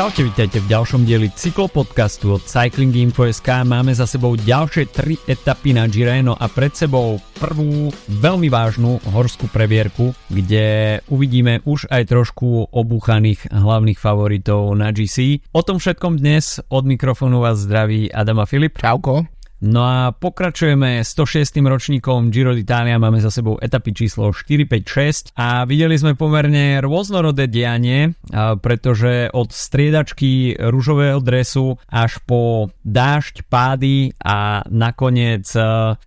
Čaute, vítajte v ďalšom dieli cyklopodcastu od Cycling Info.sk. Máme za sebou ďalšie tri etapy na Gireno a pred sebou prvú veľmi vážnu horskú previerku, kde uvidíme už aj trošku obúchaných hlavných favoritov na GC. O tom všetkom dnes od mikrofónu vás zdraví Adama Filip. Čauko. No a pokračujeme 106. ročníkom Giro d'Italia, máme za sebou etapy číslo 4, 5, 6 a videli sme pomerne rôznorodé dianie, pretože od striedačky rúžového dresu až po dážď, pády a nakoniec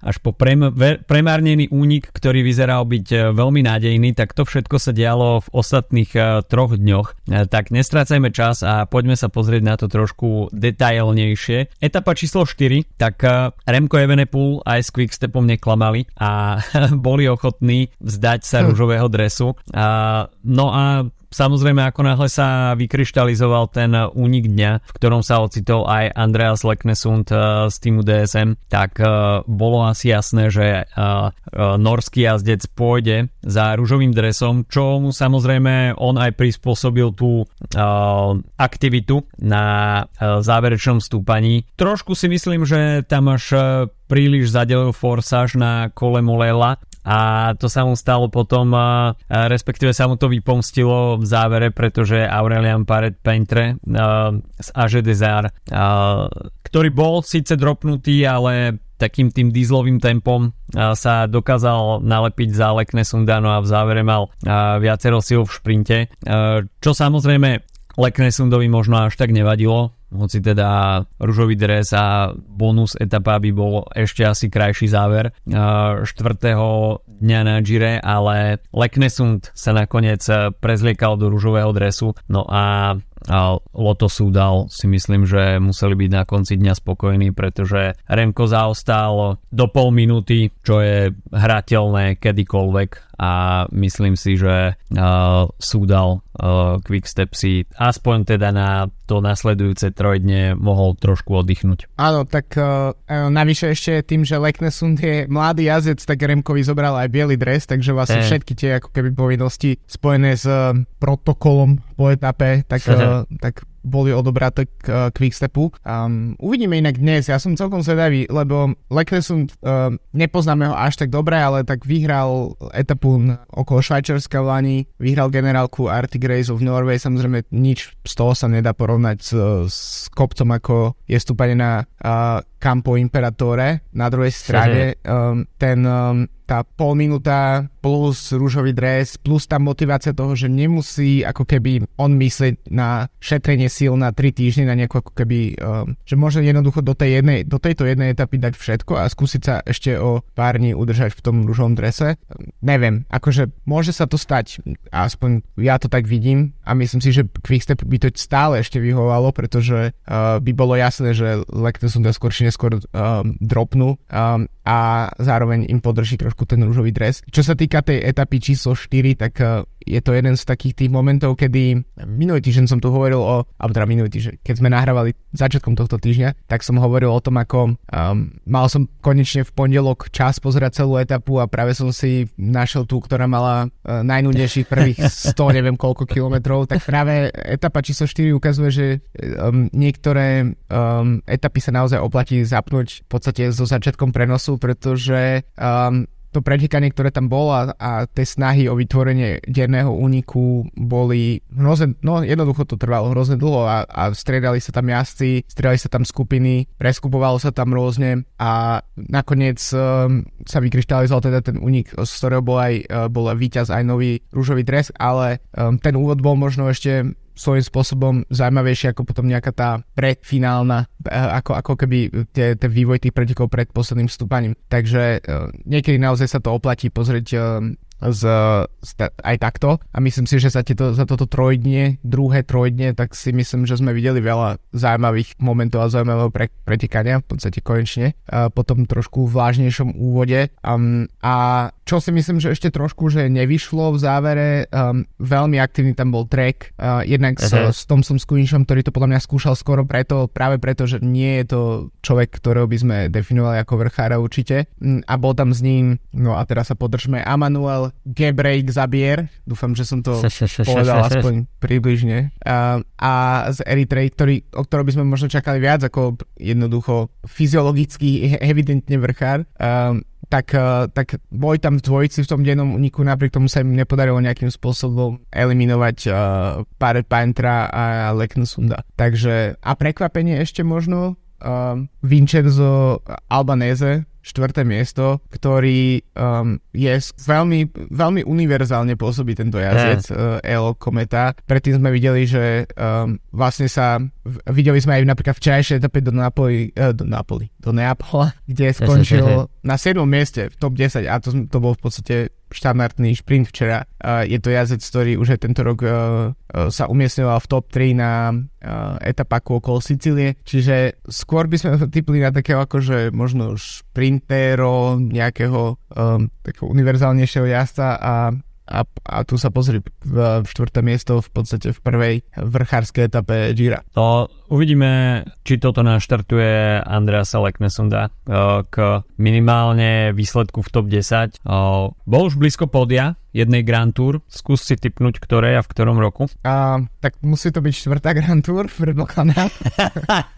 až po prem, premárnený únik, ktorý vyzeral byť e, veľmi nádejný, tak to všetko sa dialo v ostatných e, troch dňoch. E, tak nestrácajme čas a poďme sa pozrieť na to trošku detailnejšie. Etapa číslo 4, tak Remko Evenepoel aj s Quickstepom neklamali a boli ochotní vzdať sa hm. rúžového dresu. No a Samozrejme, ako náhle sa vykryštalizoval ten únik dňa, v ktorom sa ocitol aj Andreas Leknesund z týmu DSM, tak bolo asi jasné, že norský jazdec pôjde za rúžovým dresom, čo mu samozrejme on aj prispôsobil tú aktivitu na záverečnom stúpaní. Trošku si myslím, že tam až príliš zadelil forsáž na kole Molela a to sa mu stalo potom, respektíve sa mu to vypomstilo v závere, pretože Aurelian Paret Paintre z AG Desar, ktorý bol síce dropnutý, ale takým tým dízlovým tempom sa dokázal nalepiť za Lekne Sundano a v závere mal viacero síl v šprinte, čo samozrejme Leknesundovi možno až tak nevadilo, hoci teda ružový dres a bonus etapa by bol ešte asi krajší záver štvrtého dňa na Gire, ale Leknesund sa nakoniec prezliekal do ružového dresu, no a a Loto Súdal si myslím, že museli byť na konci dňa spokojní, pretože Remko zaostal do pol minúty, čo je hrateľné kedykoľvek a myslím si, že uh, Súdal uh, Quickstep si aspoň teda na to nasledujúce trojdne mohol trošku oddychnúť. Áno, tak uh, navyše ešte tým, že Leknesund je mladý jazdec, tak Remkovi zobral aj biely dres, takže vlastne eh. všetky tie ako keby povinnosti spojené s uh, protokolom po etape, tak, uh, tak boli odobraté k uh, Quickstepu. Um, uvidíme inak dnes, ja som celkom zvedavý, lebo Leclerc uh, nepoznáme ho až tak dobre, ale tak vyhral etapu okolo Švajčiarska v Lani, vyhral generálku Arctic Race v Norway, samozrejme nič z toho sa nedá porovnať s, s kopcom, ako je stúpanie na uh, Campo Imperatore. Na druhej strane um, ten um, tá pol minúta plus rúžový dres, plus tá motivácia toho, že nemusí ako keby on myslieť na šetrenie síl na 3 týždne, na nejakú ako keby, um, že môže jednoducho do, tej jednej, do tejto jednej etapy dať všetko a skúsiť sa ešte o pár dní udržať v tom rúžovom drese. Neviem, akože môže sa to stať, aspoň ja to tak vidím a myslím si, že Quickstep by to stále ešte vyhovalo, pretože uh, by bolo jasné, že Lectesunda skôr či neskôr um, dropnú um, a zároveň im podrží trošku ten rúžový dres. Čo sa týka tej etapy číslo 4, tak uh, je to jeden z takých tých momentov, kedy minulý týždeň som tu hovoril o, alebo teda minulý týždeň, keď sme nahrávali začiatkom tohto týždňa, tak som hovoril o tom, ako um, mal som konečne v pondelok čas pozerať celú etapu a práve som si našiel tú, ktorá mala uh, najnudnejších prvých 100 neviem koľko kilometrov, tak práve etapa číslo 4 ukazuje, že um, niektoré um, etapy sa naozaj oplatí zapnúť v podstate so začiatkom prenosu, pretože um, to pretekanie, ktoré tam bolo a, a tie snahy o vytvorenie dierného úniku boli hrozne, no jednoducho to trvalo hrozne dlho a, a striedali sa tam jazdci, striedali sa tam skupiny, preskupovalo sa tam rôzne a nakoniec um, sa vykryštalizoval teda ten únik, z ktorého bol aj uh, bol víťaz aj nový rúžový dres, ale um, ten úvod bol možno ešte svojím spôsobom zaujímavejšie ako potom nejaká tá predfinálna, eh, ako, ako keby tie, tie vývoj tých pretekov pred posledným stúpaním. Takže uh, niekedy naozaj sa to oplatí pozrieť uh, z, z, aj takto a myslím si, že za, tieto, za toto trojdnie, druhé trojdnie, tak si myslím, že sme videli veľa zaujímavých momentov a zaujímavého pre, pretekania, v podstate konečne, a potom trošku v vážnejšom úvode um, a čo si myslím, že ešte trošku, že nevyšlo v závere, um, veľmi aktívny tam bol track, uh, jednak uh-huh. s, s Tomsom Squinchom, ktorý to podľa mňa skúšal skoro preto, práve preto, že nie je to človek, ktorého by sme definovali ako vrchára určite. Mm, a bol tam s ním, no a teraz sa podržme, Amanuel Gebrek Zabier, dúfam, že som to povedal aspoň približne, a z Eritrej, ktorý, o ktorom by sme možno čakali viac ako jednoducho fyziologicky evidentne vrchár. Tak, tak boj tam v dvojici v tom dennom uniku, napriek tomu sa im nepodarilo nejakým spôsobom eliminovať uh, Pare Pantra a Leknusunda. Takže, a prekvapenie ešte možno, uh, Vincenzo Albanese, štvrté miesto, ktorý um, je veľmi, veľmi univerzálne pôsobí tento jazdec yeah. uh, Elo Kometa. Predtým sme videli, že um, vlastne sa videli sme aj napríklad včerajšie etape do Napoli, uh, do Napoli, do Neapola, kde skončil na 7. mieste v top 10 a to, to bol v podstate štandardný šprint včera. Uh, je to jazdec, ktorý už aj tento rok uh, uh, sa umiestňoval v top 3 na etapaku okolo Sicílie, čiže skôr by sme typli na takého akože možno šprintéro, nejakého um, takého univerzálnejšieho jazda a a, a tu sa pozri v, štvrté miesto v podstate v prvej vrchárskej etape Gira. To uvidíme, či toto naštartuje Andreasa Leknesunda k minimálne výsledku v top 10. Bol už blízko podia, jednej Grand Tour. Skús si typnúť, ktoré a v ktorom roku. A, tak musí to byť štvrtá Grand Tour, predpokladám.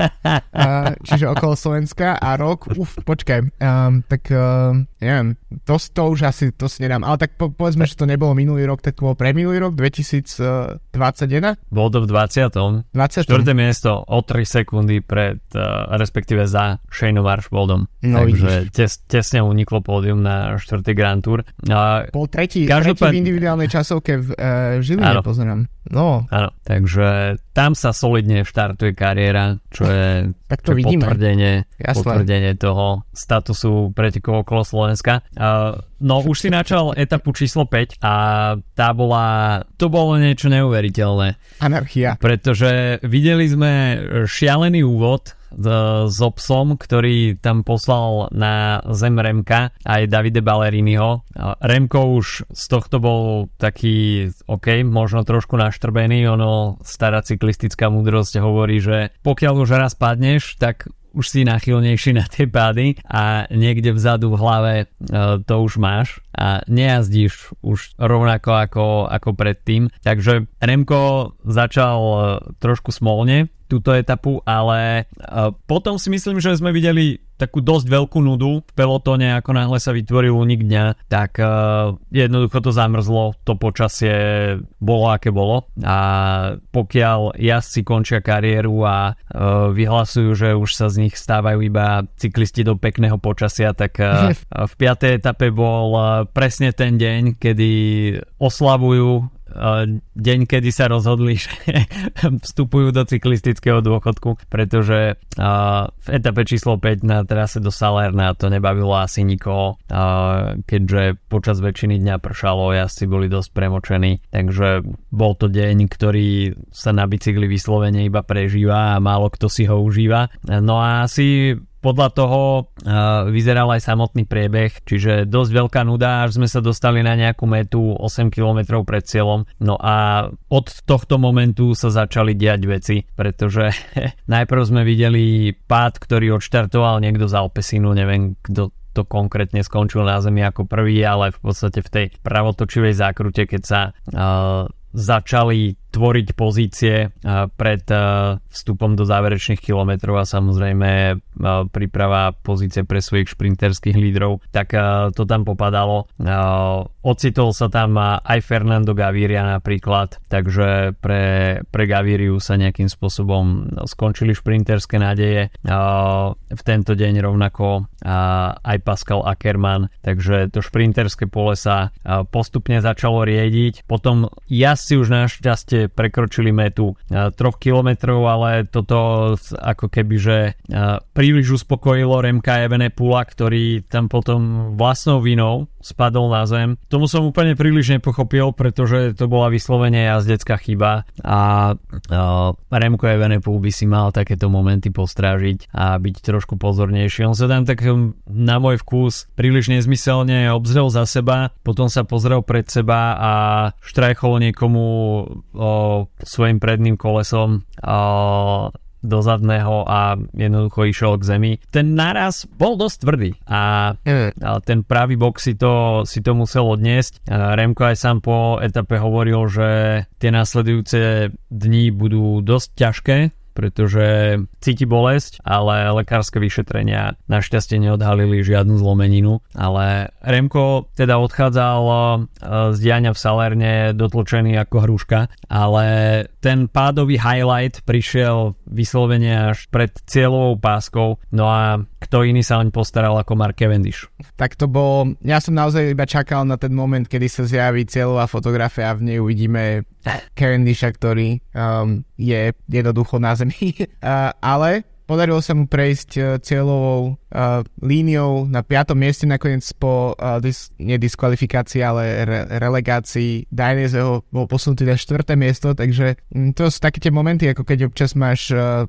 čiže okolo Slovenska a rok, uf, počkaj. Um, tak uh, neviem, to, to už asi, to si nedám. Ale tak po, povedzme, že to nebolo minulý rok, tak to bol pre minulý rok, 2021? Bol to v 20. 20. Štvrté miesto o 3 sekundy pred, uh, respektíve za Shane Marshboldom. No, Takže tes, tesne uniklo pódium na štvrtý Grand Tour. Uh, bol tretí, Každopád... v individuálnej časovke v uh, Žiline, áno. pozerám. No. Áno, takže tam sa solidne štartuje kariéra, čo je, tak to čo vidíme. potvrdenie, potvrdenie toho statusu pretekov okolo Slovenska. Uh, no už si načal etapu číslo 5 a tá bola, to bolo niečo neuveriteľné. Anarchia. Pretože videli sme šialený úvod s obsom, ktorý tam poslal na zem Remka aj Davide Balleriniho. Remko už z tohto bol taký, OK, možno trošku naštrbený, ono stará cyklistická múdrosť hovorí, že pokiaľ už raz padneš, tak už si nachylnejší na tie pády a niekde vzadu v hlave e, to už máš a nejazdíš už rovnako ako, ako predtým. Takže Remko začal e, trošku smolne túto etapu, ale uh, potom si myslím, že sme videli takú dosť veľkú nudu v pelotone, ako náhle sa vytvoril únik dňa, tak uh, jednoducho to zamrzlo, to počasie bolo aké bolo. A pokiaľ jazdci končia kariéru a uh, vyhlasujú, že už sa z nich stávajú iba cyklisti do pekného počasia, tak uh, v piatej etape bol uh, presne ten deň, kedy oslavujú deň, kedy sa rozhodli, že vstupujú do cyklistického dôchodku, pretože v etape číslo 5 na trase do Salerna to nebavilo asi nikoho, keďže počas väčšiny dňa pršalo, jazdci boli dosť premočení, takže bol to deň, ktorý sa na bicykli vyslovene iba prežíva a málo kto si ho užíva. No a asi podľa toho uh, vyzeral aj samotný priebeh, čiže dosť veľká nuda, až sme sa dostali na nejakú metu 8 km pred cieľom. No a od tohto momentu sa začali diať veci, pretože najprv sme videli pád, ktorý odštartoval niekto z Alpesinu, neviem kto to konkrétne skončil na zemi ako prvý, ale v podstate v tej pravotočivej zákrute, keď sa uh, začali tvoriť pozície pred vstupom do záverečných kilometrov a samozrejme príprava pozície pre svojich šprinterských lídrov, tak to tam popadalo. Ocitol sa tam aj Fernando Gaviria napríklad, takže pre, pre Gaviriu sa nejakým spôsobom skončili šprinterské nádeje. V tento deň rovnako aj Pascal Ackermann, takže to šprinterské pole sa postupne začalo riediť. Potom jazdci už našťastie prekročili metu 3 km, ale toto ako keby, že príliš uspokojilo Remka Evenepula, ktorý tam potom vlastnou vinou spadol na zem. Tomu som úplne príliš nepochopil, pretože to bola vyslovene jazdecká chyba a Remko Evenepul by si mal takéto momenty postrážiť a byť trošku pozornejší. On sa tam tak hm, na môj vkus príliš nezmyselne obzrel za seba, potom sa pozrel pred seba a štrajchol niekomu o, svojim predným kolesom o, do zadného a jednoducho išiel k zemi. Ten naraz bol dosť tvrdý a, a ten pravý bok si to, si to musel odniesť. Remko aj sám po etape hovoril, že tie následujúce dni budú dosť ťažké, pretože cíti bolesť, ale lekárske vyšetrenia našťastie neodhalili žiadnu zlomeninu. Ale Remko teda odchádzal e, z diania v Salerne dotlčený ako hruška, ale ten pádový highlight prišiel vyslovene až pred cieľovou páskou, no a kto iný sa oň postaral ako Mark Cavendish. Tak to bol, ja som naozaj iba čakal na ten moment, kedy sa zjaví cieľová fotografia a v nej uvidíme Cavendisha, ktorý um, je jednoducho na zemi. uh, ale podarilo sa mu prejsť uh, cieľovou uh, líniou na 5. mieste nakoniec po uh, dis- nie diskvalifikácii, ale re- relegácii Dainezeho bol posunutý na 4. miesto, takže um, to sú také tie momenty, ako keď občas máš uh,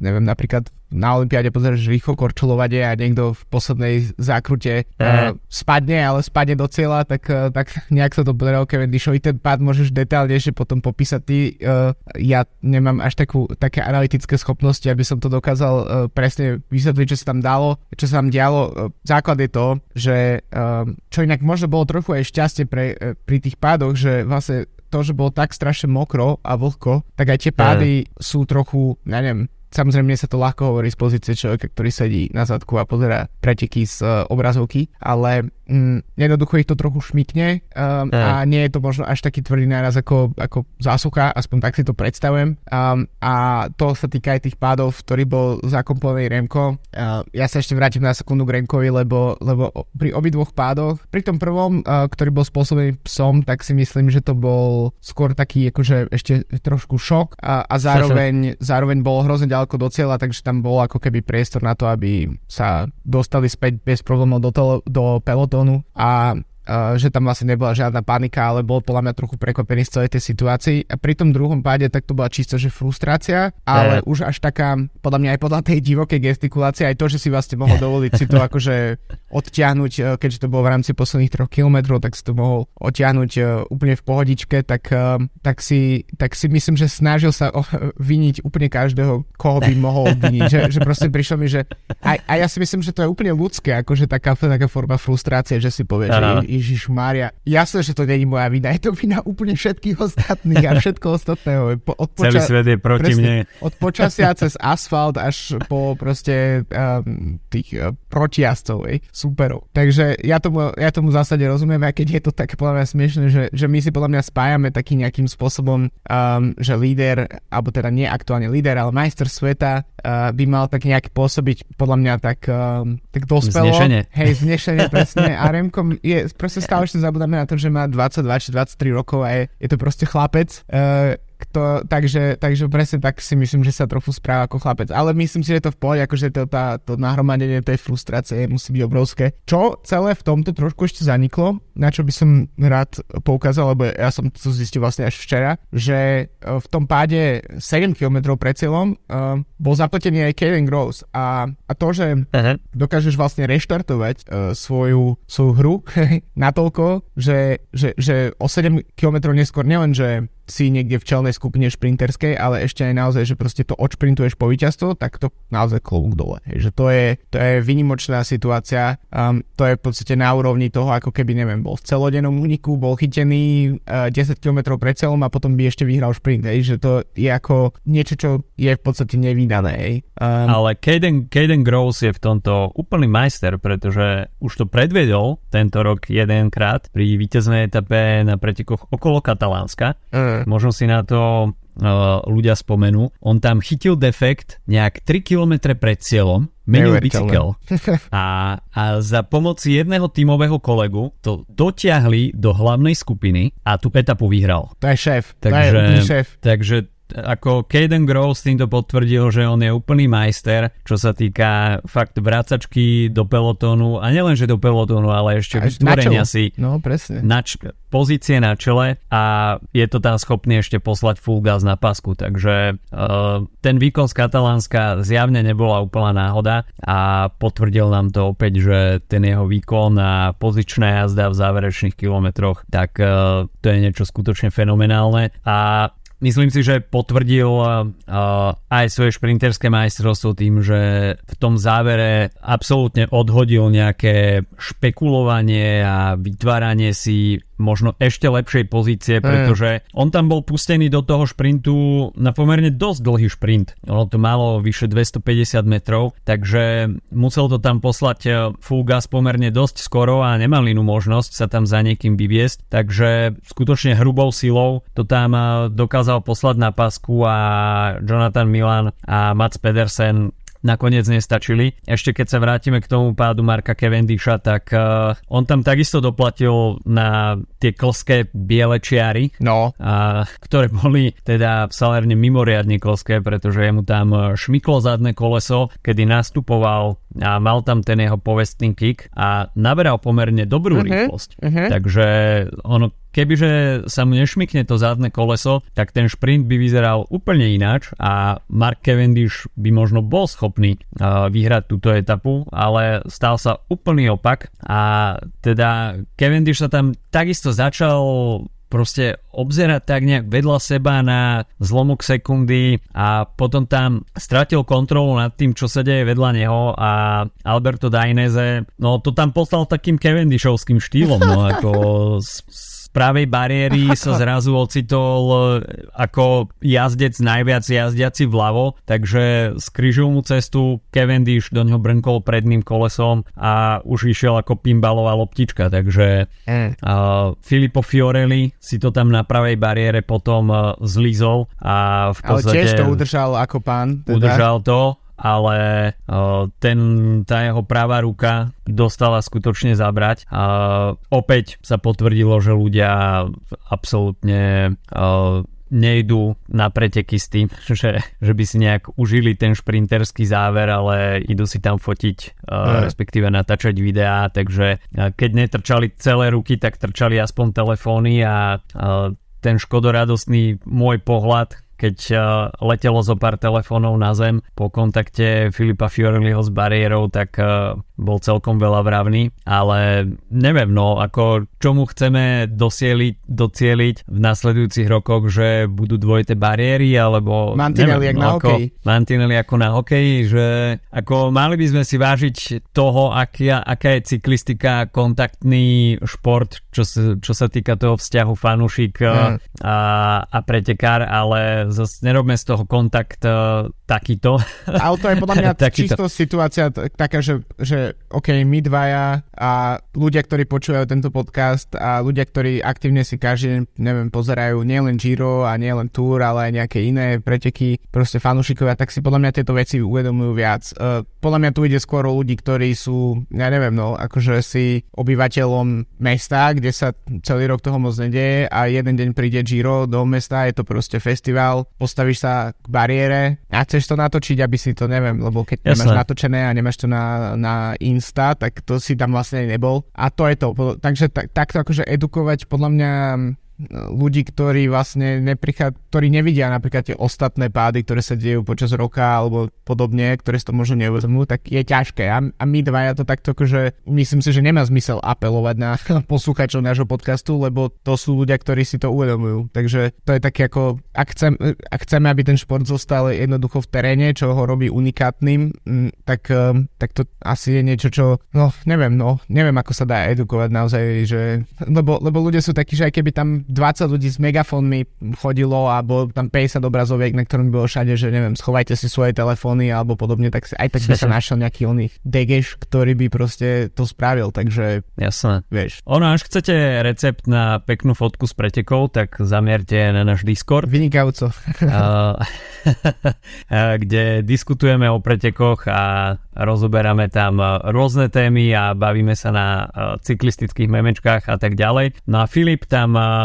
neviem, napríklad na Olympiáde pozeráš rýchlo korčulovade a niekto v poslednej zákrute uh, spadne, ale spadne do cieľa, tak, uh, tak nejak sa to podarilo Cavendishovi. Ten pád môžeš detálnejšie potom popísať ty. Uh, ja nemám až takú, také analytické schopnosti, aby som to dokázal uh, presne vysvetliť, čo sa tam dalo, čo sa tam dialo. Uh, základ je to, že uh, čo inak možno bolo trochu aj šťastie pre, uh, pri tých pádoch, že vlastne to, že bolo tak strašne mokro a vlhko, tak aj tie pády mm. sú trochu, neviem, Samozrejme, sa to ľahko hovorí z pozície človeka, ktorý sedí na zadku a pozera preteky z uh, obrazovky, ale mm, jednoducho ich to trochu šmikne um, a nie je to možno až taký tvrdý náraz ako, ako zásucha, aspoň tak si to predstavujem. Um, a to sa týka aj tých pádov, ktorý bol zakomponovaný Remko. Uh, ja sa ešte vrátim na sekundu k Remkovi, lebo, lebo pri obidvoch pádoch, pri tom prvom, uh, ktorý bol spôsobený psom, tak si myslím, že to bol skôr taký akože ešte trošku šok a, a zároveň, zároveň bol hrozne ďaleko ďaleko do cieľa, takže tam bol ako keby priestor na to, aby sa dostali späť bez problémov do, to, do pelotónu a že tam vlastne nebola žiadna panika, ale bol podľa mňa trochu prekvapený z celej tej situácii. A pri tom druhom páde tak to bola čisto, že frustrácia, ale uh. už až taká, podľa mňa aj podľa tej divokej gestikulácie, aj to, že si vlastne mohol dovoliť si to akože odtiahnuť, e, keďže to bolo v rámci posledných troch kilometrov, tak si to mohol odtiahnuť uh, úplne v pohodičke, tak, uh, tak, si, tak si myslím, že snažil sa vyniť úplne každého, koho by mohol viniť. že, že proste prišlo mi, že a, a ja si myslím, že to je úplne ľudské, akože taká, taká forma frustrácie, že si povieš, že Ježiš Mária. Jasné, že to není moja vina, je to vina úplne všetkých ostatných a všetko ostatného. Od poča- Celý svet je proti presne, mne. Od počasia cez asfalt až po proste um, tých uh, protijazdcov, superov. Takže ja tomu, ja tomu v zásade rozumiem, aj keď je to tak podľa mňa smiešne, že, že my si podľa mňa spájame taký nejakým spôsobom, um, že líder, alebo teda nie aktuálne líder, ale majster sveta uh, by mal tak nejak pôsobiť podľa mňa tak, um, tak dospelo. Znešenie. Hej, znešenie, presne. A Remkom je proste stále ešte zabudáme na to, že má 22 či 23 rokov a je, je to proste chlapec. Uh, kto, takže, takže presne tak si myslím, že sa trochu správa ako chlapec. Ale myslím si, že to v pohode, akože to, tá, to nahromadenie tej frustrácie musí byť obrovské. Čo celé v tomto trošku ešte zaniklo, na čo by som rád poukázal, lebo ja som to zistil vlastne až včera, že e, v tom páde 7 km pred cieľom uh, bol zapletený aj Kaden Gross a, a to, že uh-huh. dokážeš vlastne reštartovať uh, svoju, svoju hru natoľko, že, že, že o 7 km neskôr nielen, že si niekde v čelnej skupine šprinterskej, ale ešte aj naozaj, že proste to odšprintuješ po víťazstvo, tak to naozaj klobúk dole. Že to je, to je vynimočná situácia, um, to je v podstate na úrovni toho, ako keby, neviem, bol v celodennom úniku, bol chytený uh, 10 km pred celom a potom by ešte vyhral šprint, hej, že to je ako niečo, čo je v podstate nevydané. Hej. Um, ale Caden, Caden Gross je v tomto úplný majster, pretože už to predvedol tento rok jedenkrát pri víťaznej etape na pretekoch okolo Katalánska. Uh, Možno si na to uh, ľudia spomenú. On tam chytil defekt nejak 3 km pred cieľom, menil bicykel a, a za pomoci jedného tímového kolegu to dotiahli do hlavnej skupiny a tú etapu vyhral. To je šéf. Takže, to je šéf. takže ako Caden Gross týmto potvrdil, že on je úplný majster, čo sa týka fakt vracačky do pelotónu a nielen, že do pelotónu, ale ešte vytvorenia si no, presne. Na č- pozície na čele a je to tam schopný ešte poslať full gas na pasku, takže uh, ten výkon z Katalánska zjavne nebola úplná náhoda a potvrdil nám to opäť, že ten jeho výkon a pozičná jazda v záverečných kilometroch, tak uh, to je niečo skutočne fenomenálne a myslím si, že potvrdil aj svoje šprinterské majstrovstvo tým, že v tom závere absolútne odhodil nejaké špekulovanie a vytváranie si možno ešte lepšej pozície, pretože on tam bol pustený do toho šprintu na pomerne dosť dlhý šprint. Ono to malo vyše 250 metrov, takže musel to tam poslať e, full gas pomerne dosť skoro a nemal inú možnosť sa tam za niekým vyviesť, takže skutočne hrubou silou to tam e, dokázal poslať na pasku a Jonathan Milan a Mats Pedersen nakoniec nestačili. Ešte keď sa vrátime k tomu pádu Marka Cavendisha, tak uh, on tam takisto doplatil na tie klské biele čiary, no. uh, ktoré boli teda v Salerne mimoriadne klské, pretože mu tam šmyklo zadné koleso, kedy nastupoval a mal tam ten jeho povestný kick a naberal pomerne dobrú uh-huh, rýchlosť. Uh-huh. Takže ono kebyže sa mu nešmykne to zadné koleso, tak ten šprint by vyzeral úplne ináč a Mark Cavendish by možno bol schopný uh, vyhrať túto etapu, ale stal sa úplný opak a teda Cavendish sa tam takisto začal proste obzerať tak nejak vedľa seba na zlomok sekundy a potom tam stratil kontrolu nad tým, čo sa deje vedľa neho a Alberto Dainese, no to tam poslal takým Cavendishovským štýlom, no ako s, pravej bariéry sa zrazu ocitol e, ako jazdec najviac jazdiaci vľavo, takže skryžil mu cestu, Cavendish do ňoho brnkol predným kolesom a už išiel ako pimbalová loptička, takže mm. uh, Filippo Fiorelli si to tam na pravej bariére potom uh, zlízol a v podstate... Ale tiež to udržal ako pán. Teda. Udržal to ale ten, tá jeho pravá ruka dostala skutočne zabrať. A opäť sa potvrdilo, že ľudia absolútne nejdú na preteky s tým, že, že by si nejak užili ten šprinterský záver, ale idú si tam fotiť, uh, respektíve natáčať videá, takže keď netrčali celé ruky, tak trčali aspoň telefóny a uh, ten škodoradostný môj pohľad, keď uh, letelo zo pár telefónov na zem. Po kontakte Filipa Fiorelliho s bariérou, tak uh, bol celkom veľa vravný, ale neviem, no, ako čomu chceme dosieliť, docieliť v nasledujúcich rokoch, že budú dvojité bariéry, alebo mantinely neviem, no, ako, mantinely ako na hokeji, že ako mali by sme si vážiť toho, aká, aká je cyklistika kontaktný šport, čo čo sa týka toho vzťahu fanúšik mm. a, a pretekár, ale zase nerobme z toho kontakt uh, takýto. Ale to je podľa mňa čisto situácia taká, že, že OK, my dvaja a ľudia, ktorí počúvajú tento podcast a ľudia, ktorí aktívne si každý deň, neviem, pozerajú nielen Giro a nielen Tour, ale aj nejaké iné preteky, proste fanúšikovia, tak si podľa mňa tieto veci uvedomujú viac. Uh, podľa mňa tu ide skôr o ľudí, ktorí sú, ja neviem, no, akože si obyvateľom mesta, kde sa celý rok toho moc nedieje a jeden deň príde Giro do mesta, je to proste festival, postavíš sa k bariére a chceš to natočiť, aby si to neviem, lebo keď Jasne. nemáš natočené a nemáš to na, na Insta, tak to si tam vlastne nebol. A to je to. Takže tak, takto akože edukovať podľa mňa ľudí, ktorí vlastne neprichá, ktorí nevidia napríklad tie ostatné pády, ktoré sa dejú počas roka alebo podobne, ktoré si to možno neuvedomujú, tak je ťažké. A, a my ja to takto akože myslím si, že nemá zmysel apelovať na posluchačov nášho podcastu, lebo to sú ľudia, ktorí si to uvedomujú. Takže to je také ako, ak, chcem, ak chceme, aby ten šport zostal jednoducho v teréne, čo ho robí unikátnym, tak, tak to asi je niečo, čo, no neviem, no neviem, ako sa dá edukovať naozaj, že, lebo, lebo ľudia sú takí, že aj keby tam 20 ľudí s megafónmi chodilo a bol tam 50 obrazoviek, na ktorom bolo všade, že neviem, schovajte si svoje telefóny alebo podobne, tak aj tak by sa našiel nejaký oný degeš, ktorý by proste to spravil, takže Jasné. vieš. Ono, až chcete recept na peknú fotku s pretekov, tak zamierte na náš Discord. Vynikajúco. kde diskutujeme o pretekoch a rozoberáme tam rôzne témy a bavíme sa na cyklistických memečkách a tak ďalej. No a Filip tam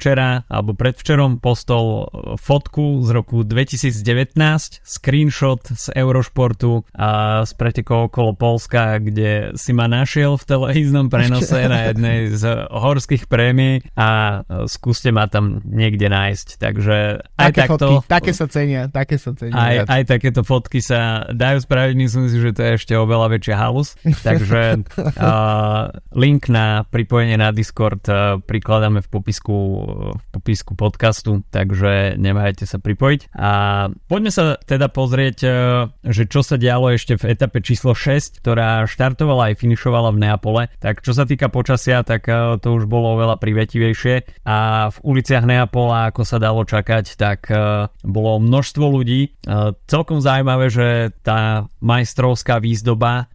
včera alebo predvčerom postol fotku z roku 2019, screenshot z Eurošportu a z pretekov okolo Polska, kde si ma našiel v televíznom prenose na jednej z horských prémií a skúste ma tam niekde nájsť. Takže aj také takto... Fotky, také sa cenia, také sa cenia. Aj, aj takéto fotky sa dajú spraviť, myslím si, že to je ešte oveľa väčšia halus. Takže uh, link na pripojenie na Discord uh, prikladáme v popisku v popisku podcastu, takže nemájte sa pripojiť. A poďme sa teda pozrieť, e, že čo sa dialo ešte v etape číslo 6, ktorá štartovala aj finišovala v Neapole. Tak čo sa týka počasia, tak e, to už bolo oveľa privetivejšie a v uliciach Neapola, ako sa dalo čakať, tak bolo množstvo ľudí. Celkom zaujímavé, že tá majstrovská výzdoba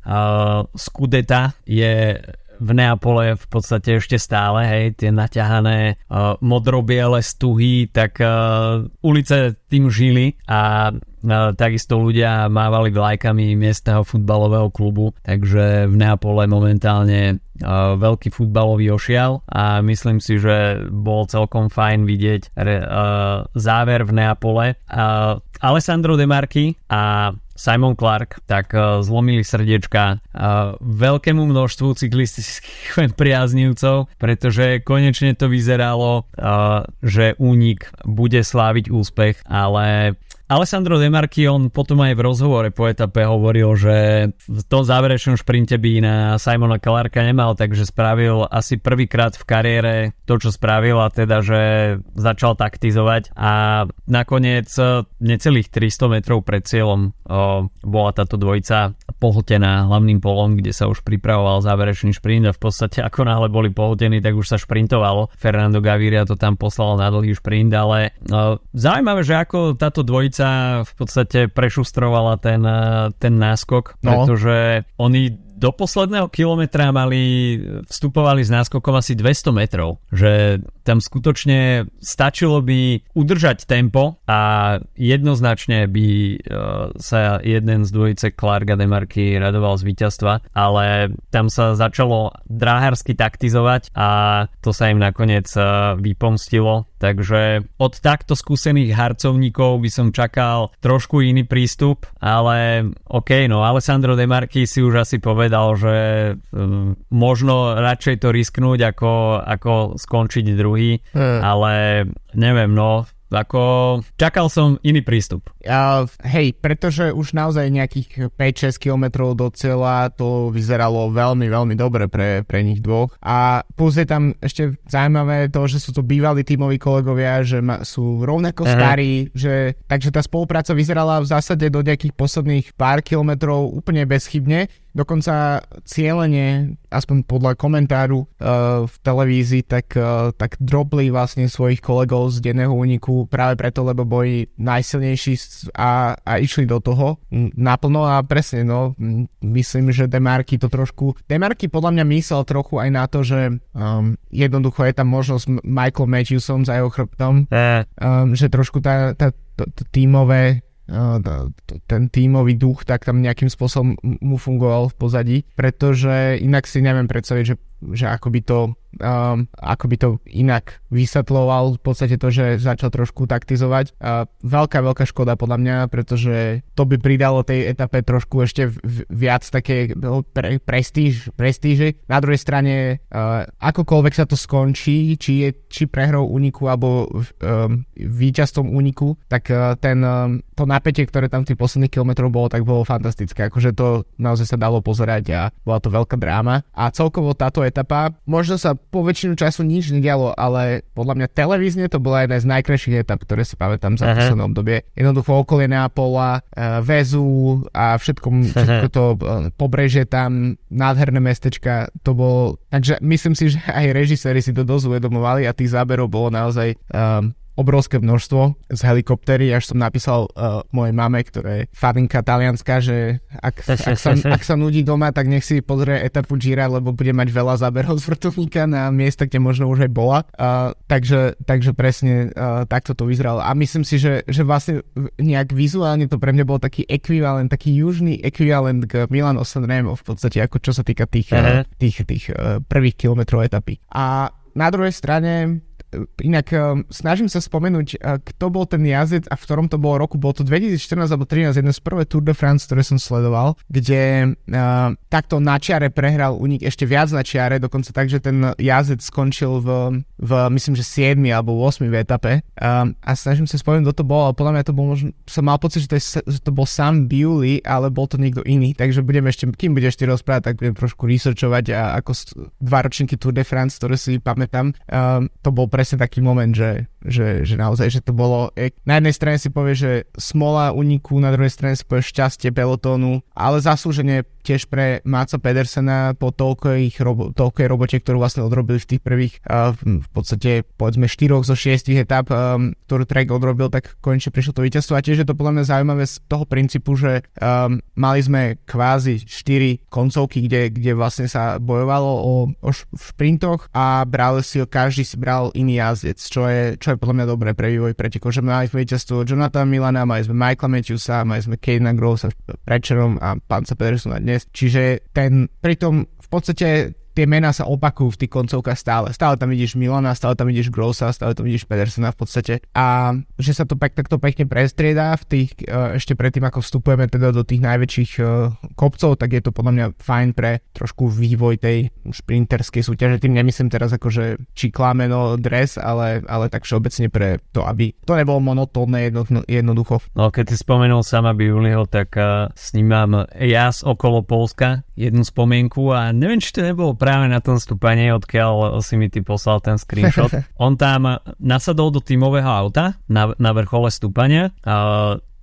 Skudeta je v Neapole v podstate ešte stále, hej, tie naťahané uh, modrobiele stuhy, tak uh, ulice tým žili a uh, takisto ľudia mávali vlajkami miestneho futbalového klubu, takže v Neapole momentálne veľký futbalový ošial a myslím si, že bol celkom fajn vidieť záver v Neapole. Alessandro De Marchi a Simon Clark, tak uh, zlomili srdiečka uh, veľkému množstvu cyklistických priaznivcov, pretože konečne to vyzeralo, uh, že únik bude sláviť úspech, ale Alessandro Demarchi, on potom aj v rozhovore po etape hovoril, že v tom záverečnom šprinte by na Simona Clarka nemal, takže spravil asi prvýkrát v kariére to, čo spravil a teda, že začal taktizovať a nakoniec necelých 300 metrov pred cieľom o, bola táto dvojica pohltená hlavným polom, kde sa už pripravoval záverečný šprint a v podstate ako náhle boli pohltení, tak už sa šprintovalo. Fernando Gaviria to tam poslal na dlhý šprint, ale o, zaujímavé, že ako táto dvojica dvojica v podstate prešustrovala ten, eh, ten náskok, no. pretože oni do posledného kilometra mali, vstupovali s náskokom asi 200 metrov, že tam skutočne stačilo by udržať tempo a jednoznačne by uh, sa jeden z dvojice Clark a Demarky radoval z víťazstva, ale tam sa začalo dráharsky taktizovať a to sa im nakoniec uh, vypomstilo, takže od takto skúsených harcovníkov by som čakal trošku iný prístup, ale OK, no Alessandro Demarky si už asi povedal, že um, možno radšej to risknúť ako, ako skončiť druhý hmm. ale neviem, no, ako čakal som iný prístup. Uh, hej, pretože už naozaj nejakých 5-6 km do cieľa to vyzeralo veľmi, veľmi dobre pre, pre nich dvoch. A plus je tam ešte zaujímavé to, že sú to bývalí tímoví kolegovia, že ma, sú rovnako uh-huh. starí, že, takže tá spolupráca vyzerala v zásade do nejakých posledných pár kilometrov úplne bezchybne dokonca cieľene, aspoň podľa komentáru uh, v televízii, tak, uh, tak dropli vlastne svojich kolegov z denného úniku práve preto, lebo boli najsilnejší a, a išli do toho naplno a presne, no, myslím, že Demarky to trošku... Demarky podľa mňa myslel trochu aj na to, že um, jednoducho je tam možnosť Michael Matthewsom za jeho chrbtom, um, že trošku tá, tá, to, to tímové ten tímový duch tak tam nejakým spôsobom mu fungoval v pozadí, pretože inak si neviem predstaviť, že že ako by to, um, ako by to inak vysvetloval v podstate to, že začal trošku taktizovať. Uh, veľká, veľká škoda podľa mňa, pretože to by pridalo tej etape trošku ešte viac také no, pre, prestíž, prestíže. Na druhej strane, uh, akokoľvek sa to skončí, či, je, či prehrou úniku alebo um, víťazstvom úniku, tak uh, ten, um, to napätie, ktoré tam tých posledných kilometrov bolo, tak bolo fantastické. Akože to naozaj sa dalo pozerať a bola to veľká dráma. A celkovo táto etapa. Možno sa po väčšinu času nič nedialo, ale podľa mňa televízne to bola jedna z najkrajších etap, ktoré si pamätám za poslednom obdobie. Jednoducho okolie Neapola, uh, Vezu a všetko, všetko to uh, pobreže tam, nádherné mestečka, to bolo... Takže myslím si, že aj režiséri si to dosť uvedomovali a tých záberov bolo naozaj um, obrovské množstvo z helikoptery, až som napísal uh, mojej mame, ktorá je faninka talianska, že ak, ak, sa, ak sa nudí doma, tak nech si pozrie etapu Gira, lebo bude mať veľa záberov z vrtulníka na miesta, kde možno už aj bola. Uh, takže, takže presne uh, takto to vyzeralo. A myslím si, že, že vlastne nejak vizuálne to pre mňa bol taký ekvivalent, taký južný ekvivalent k Milano Sanremo v podstate, ako čo sa týka tých, uh, tých, tých uh, prvých kilometrov etapy. A na druhej strane Inak um, snažím sa spomenúť, uh, kto bol ten jazdec a v ktorom to bolo roku. Bol to 2014 alebo 2013, jeden z prvé Tour de France, ktoré som sledoval, kde uh, takto na čiare prehral nich ešte viac na čiare, dokonca tak, že ten jazdec skončil v, v myslím, že 7 alebo 8 v etape. Um, a snažím sa spomenúť, kto to bol, ale podľa mňa to bol možno, som mal pocit, že to, je, že to bol Sam Bewley, ale bol to niekto iný, takže budem ešte, kým budeš ty rozprávať, tak budem trošku researchovať a ako dva ročníky Tour de France, ktoré si pamätám. Um, to bol pre presne taký moment, že, že, že naozaj, že to bolo, na jednej strane si povie, že smola uniku, na druhej strane si povie šťastie pelotónu, ale zaslúženie tiež pre Máca Pedersena po toľkej, robo, toľkej robote, ktorú vlastne odrobil v tých prvých uh, v podstate povedzme 4 zo 6 etap, um, ktorú Trek odrobil, tak konečne prišlo to víťazstvo. A tiež je to podľa mňa zaujímavé z toho princípu, že um, mali sme kvázi 4 koncovky, kde, kde vlastne sa bojovalo o, o šprintoch a brali si každý si bral iný jazdec, čo je, čo je podľa mňa dobré pre vývoj pretekov, že mali víťazstvo Jonathan Milana, mali sme Michaela Matthewsa, mali sme Kejna Grossa Prečerom a Panca Pedersona dnes dnes. Čiže ten, pritom v podstate tie mená sa opakujú v tých koncovkách stále. Stále tam vidíš Milana, stále tam vidíš Grossa, stále tam vidíš Pedersena v podstate. A že sa to pek, takto pekne prestriedá v tých, uh, ešte predtým, ako vstupujeme teda do tých najväčších uh, kopcov, tak je to podľa mňa fajn pre trošku vývoj tej šprinterskej súťaže. Tým nemyslím teraz akože či klameno dres, ale, ale tak všeobecne pre to, aby to nebolo monotónne jedno, jednoducho. No keď si spomenul sama Biuliho, tak uh, s ním mám jas okolo Polska, jednu spomienku a neviem, či to nebolo práve na tom stúpanie, odkiaľ si mi ty poslal ten screenshot. On tam nasadol do tímového auta na, na vrchole stúpania,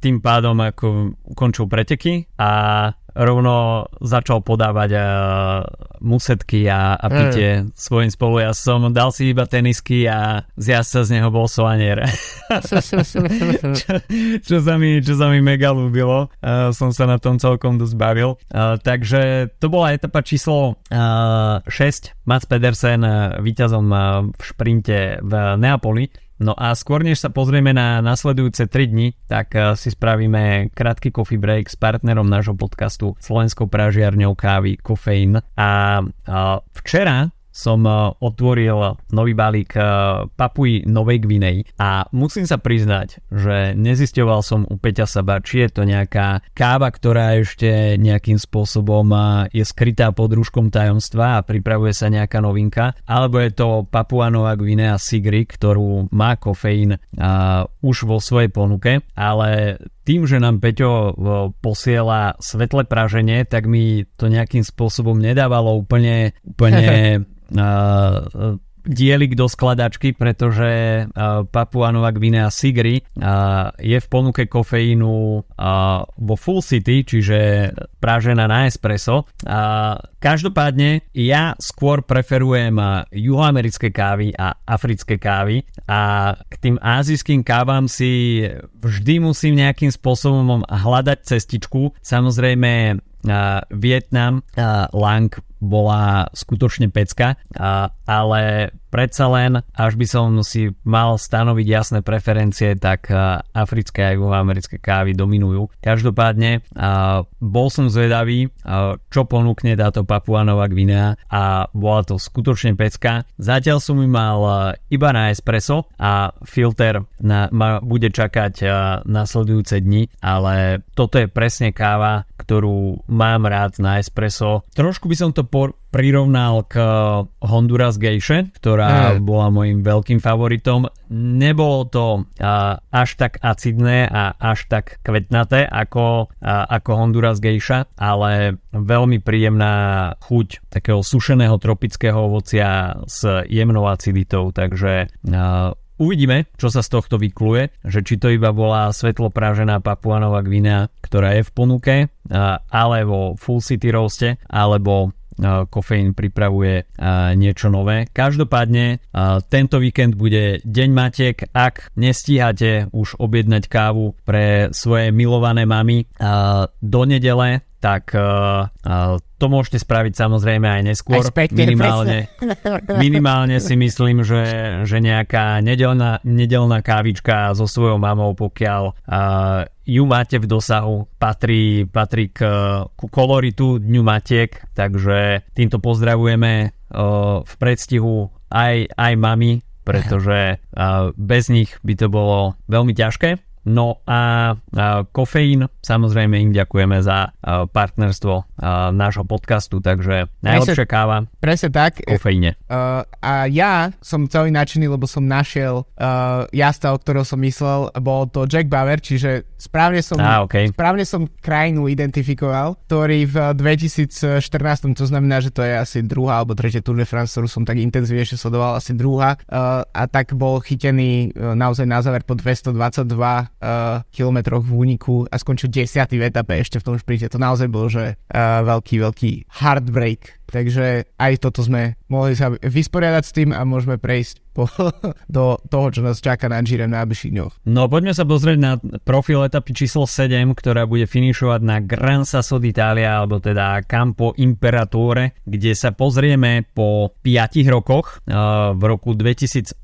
tým pádom ako ukončil preteky a rovno začal podávať uh, musetky a, a pitie mm. svojim spolujazdcom. Dal si iba tenisky a zjazd sa z neho bol soanier. čo, čo, sa mi, čo sa mi mega ľúbilo. Uh, som sa na tom celkom dosť bavil. Uh, takže to bola etapa číslo uh, 6. Mats Pedersen uh, víťazom uh, v šprinte v Neapoli. No a skôr než sa pozrieme na nasledujúce 3 dni, tak eh, si spravíme krátky coffee break s partnerom nášho podcastu Slovenskou pražiarňou kávy Kofeín. A včera som eh, otvoril nový balík eh, Papuji Novej Gvinej. A musím sa priznať, že nezisťoval som u Peťa Saba, či je to nejaká káva, ktorá ešte nejakým spôsobom eh, je skrytá pod rúškom tajomstva a pripravuje sa nejaká novinka, alebo je to Papua Nová Gvinea Sigri, ktorú má kofeín už vo svojej ponuke, ale tým, že nám Peťo posiela svetle praženie, tak mi to nejakým spôsobom nedávalo úplne, úplne dielik do skladačky, pretože uh, Papua Nová Gvinea Sigri uh, je v ponuke kofeínu vo Full City, čiže prážená na espresso. Každopádne ja skôr preferujem juhoamerické kávy a africké kávy a k tým azijským kávam si vždy musím nejakým spôsobom hľadať cestičku. Samozrejme Vietnam, Lang bola skutočne pecka, ale predsa len, až by som si mal stanoviť jasné preferencie, tak africké a juhoamerické kávy dominujú. Každopádne bol som zvedavý, čo ponúkne táto Papua Nová Gvinea a bola to skutočne pecka. Zatiaľ som ju mal iba na espresso a filter na, ma bude čakať nasledujúce dni, ale toto je presne káva, ktorú mám rád na espresso. Trošku by som to por- prirovnal k Honduras Gejše, ktorá mm. bola môjim veľkým favoritom. Nebolo to uh, až tak acidné a až tak kvetnaté ako, uh, ako Honduras Gejša, ale veľmi príjemná chuť takého sušeného tropického ovocia s jemnou aciditou, takže uh, Uvidíme, čo sa z tohto vykluje, že či to iba bola svetloprážená Papuanová Gvinea, ktorá je v ponuke, ale vo Full City roaste, alebo kofeín pripravuje niečo nové. Každopádne tento víkend bude Deň Matiek. Ak nestíhate už objednať kávu pre svoje milované mamy do nedele, tak uh, uh, to môžete spraviť samozrejme aj neskôr. Aj späť, minimálne, minimálne si myslím, že, že nejaká nedelná, nedelná kávička so svojou mamou, pokiaľ uh, ju máte v dosahu, patrí, patrí k, ku koloritu Dňu Matiek, takže týmto pozdravujeme uh, v predstihu aj, aj mami, pretože uh, bez nich by to bolo veľmi ťažké No a kofeín, samozrejme im ďakujeme za partnerstvo nášho podcastu, takže najlepšia káva. Presne tak. Kofeíne. Uh, a ja som celý nadšený, lebo som našiel uh, jazda, o ktorého som myslel, bol to Jack Bauer, čiže správne som, ah, okay. správne som krajinu identifikoval, ktorý v 2014, to znamená, že to je asi druhá alebo tretia Tour de France, ktorú som tak intenzívnejšie sledoval, asi druhá, uh, a tak bol chytený uh, naozaj na záver po 222 uh, kilometroch v úniku a skončil 10. v etape ešte v tom šprinte. To naozaj bol, že uh, veľký, veľký heartbreak Takže aj toto sme mohli sa vysporiadať s tým a môžeme prejsť po, do toho, čo nás čaká na Gire v najbližších dňoch. No poďme sa pozrieť na profil etapy číslo 7, ktorá bude finišovať na Gran Sasso d'Italia, alebo teda Campo Imperatore, kde sa pozrieme po 5 rokoch. V roku 2018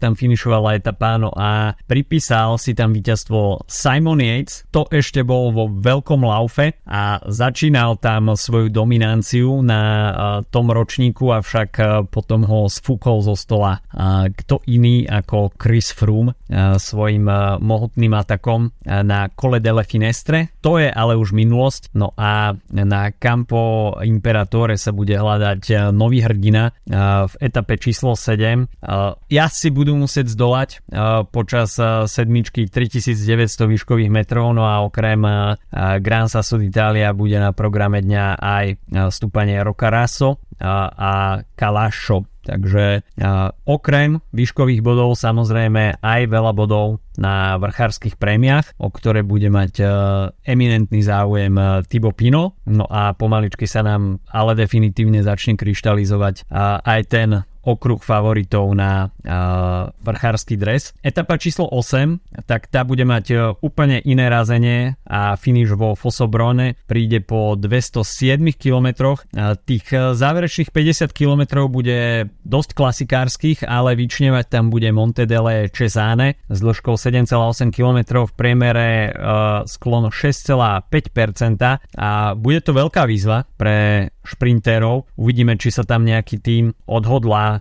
tam finišovala etapa, no a pripísal si tam víťazstvo Simon Yates. To ešte bol vo veľkom laufe a začínal tam svoju dominanciu na tom ročníku, avšak potom ho sfúkol zo stola kto iný ako Chris Froome svojim mohutným atakom na kole delle Finestre. To je ale už minulosť. No a na Campo Imperatore sa bude hľadať nový hrdina v etape číslo 7. si budú musieť zdolať počas sedmičky 3900 výškových metrov, no a okrem Gran Sasso d'Italia bude na programe dňa aj stúpanie Roccaraso a Kalašo. Takže a, okrem výškových bodov samozrejme aj veľa bodov na vrchárskych prémiách, o ktoré bude mať a, eminentný záujem a, Tibo Pino. No a pomaličky sa nám ale definitívne začne kryštalizovať a, aj ten okruh favoritov na uh, vrchársky dres. Etapa číslo 8, tak tá bude mať uh, úplne iné razenie a finish vo Fossobrone príde po 207 km. Uh, tých záverečných 50 km bude dosť klasikárskych, ale vyčnevať tam bude Monte delle Cesane s dĺžkou 7,8 km v priemere sklon 6,5% a bude to veľká výzva pre šprintérov. Uvidíme, či sa tam nejaký tým odhodlá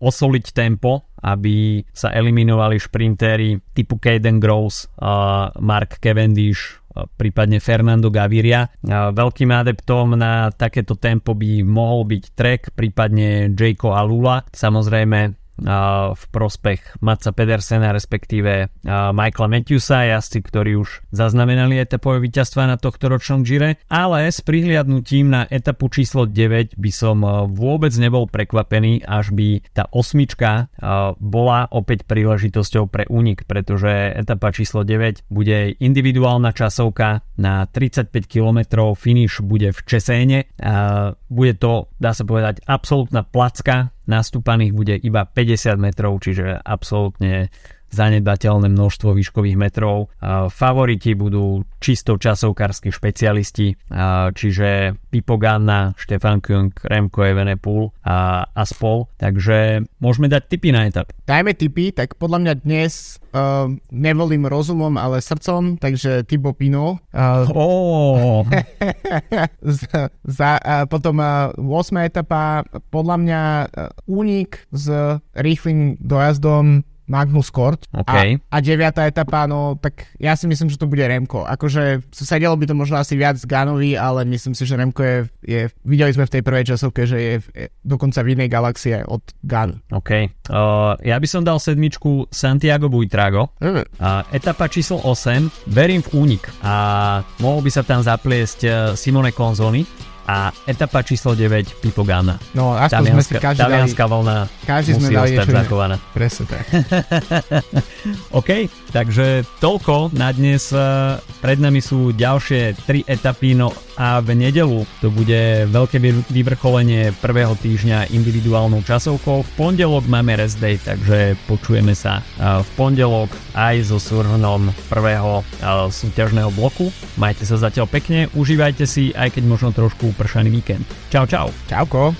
osoliť tempo, aby sa eliminovali šprintéri typu Caden Gross, uh, Mark Cavendish, uh, prípadne Fernando Gaviria. Veľkým adeptom na takéto tempo by mohol byť Trek, prípadne Jayko Alula. Samozrejme v prospech Matca Pedersena, respektíve Michaela Matthewsa, jazdci, ktorí už zaznamenali etapové víťazstva na tohto ročnom Gire, ale s prihliadnutím na etapu číslo 9 by som vôbec nebol prekvapený, až by tá osmička bola opäť príležitosťou pre únik, pretože etapa číslo 9 bude individuálna časovka na 35 km, finish bude v Česéne. Bude to, dá sa povedať, absolútna placka nastúpaných bude iba 50 metrov, čiže absolútne zanedbateľné množstvo výškových metrov. Favoriti budú čisto časovkársky špecialisti, čiže Pipo Ganna, Štefan Kung, Remco Evenepoel a, a spol. Takže môžeme dať tipy na etap. Dajme tipy, tak podľa mňa dnes uh, nevolím rozumom, ale srdcom, takže Tibo Pino. Uh, oh. za, za, uh, potom uh, 8. etapa, podľa mňa uh, únik s rýchlým dojazdom Magnus Kort okay. a, a deviatá etapa, no tak ja si myslím, že to bude Remko. Akože sedelo by to možno asi viac Ganovi, ale myslím si, že Remko je, je videli sme v tej prvej časovke, že je, je dokonca v inej galaxie od Gan. OK. Uh, ja by som dal sedmičku Santiago Buitrago. Mm. Uh, etapa číslo 8, verím v únik a mohol by sa tam zapliesť uh, Simone Konzoni a etapa číslo 9 Pipo Gana. No, aspoň sme si každý Talianská dali, vlna každý musí sme dali ostať zachovaná. Presne tak. OK, takže toľko na dnes. Pred nami sú ďalšie 3 etapy, no a v nedelu to bude veľké vyvrcholenie prvého týždňa individuálnou časovkou. V pondelok máme rest day, takže počujeme sa v pondelok aj so súhrnom prvého súťažného bloku. Majte sa zatiaľ pekne, užívajte si, aj keď možno trošku upršaný víkend. Čau, čau. Čauko.